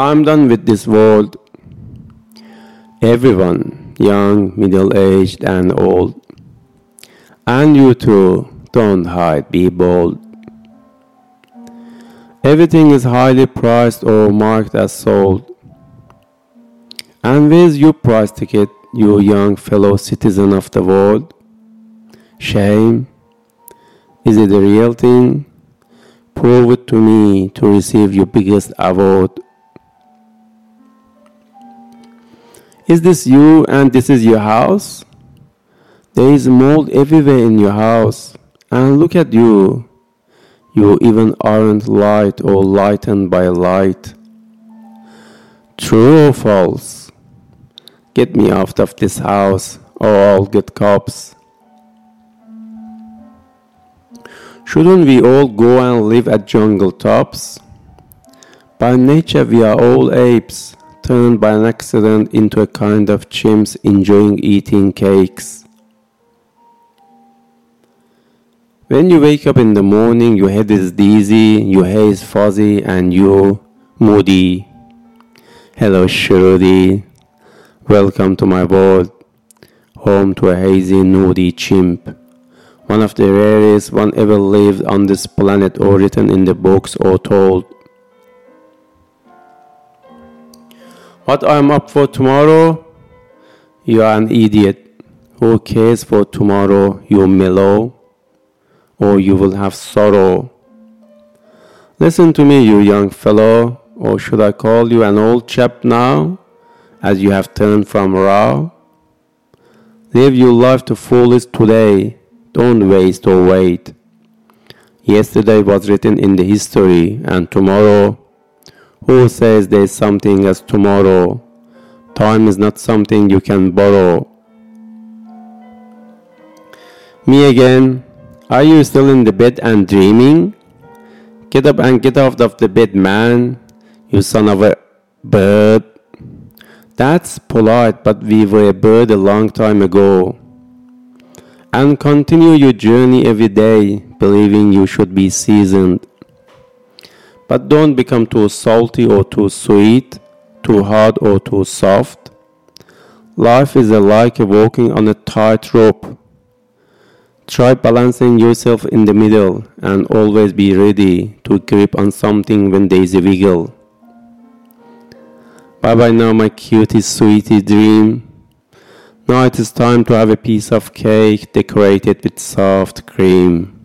I'm done with this world. Everyone, young, middle aged, and old. And you too, don't hide, be bold. Everything is highly priced or marked as sold. And with your price ticket, you young fellow citizen of the world? Shame? Is it a real thing? Prove it to me to receive your biggest award. Is this you and this is your house? There is mold everywhere in your house. And look at you. You even aren't light or lightened by light. True or false? Get me out of this house or I'll get cops. Shouldn't we all go and live at jungle tops? By nature, we are all apes, turned by an accident into a kind of chimps enjoying eating cakes. When you wake up in the morning, your head is dizzy, your hair is fuzzy, and you're moody. Hello, Shruti. Welcome to my world, home to a hazy, moody chimp one of the rarest one ever lived on this planet or written in the books or told. What I'm up for tomorrow? You are an idiot. Who cares for tomorrow? You mellow, or you will have sorrow. Listen to me, you young fellow, or should I call you an old chap now, as you have turned from raw? Live your life to fullest today don't waste or wait. Yesterday was written in the history, and tomorrow, who says there's something as tomorrow? Time is not something you can borrow. Me again. Are you still in the bed and dreaming? Get up and get out of the bed, man. You son of a bird. That's polite, but we were a bird a long time ago and continue your journey every day believing you should be seasoned. But don't become too salty or too sweet, too hard or too soft. Life is like walking on a tightrope. Try balancing yourself in the middle and always be ready to grip on something when there is a wiggle. Bye bye now, my cutie sweetie dream. Now it is time to have a piece of cake decorated with soft cream.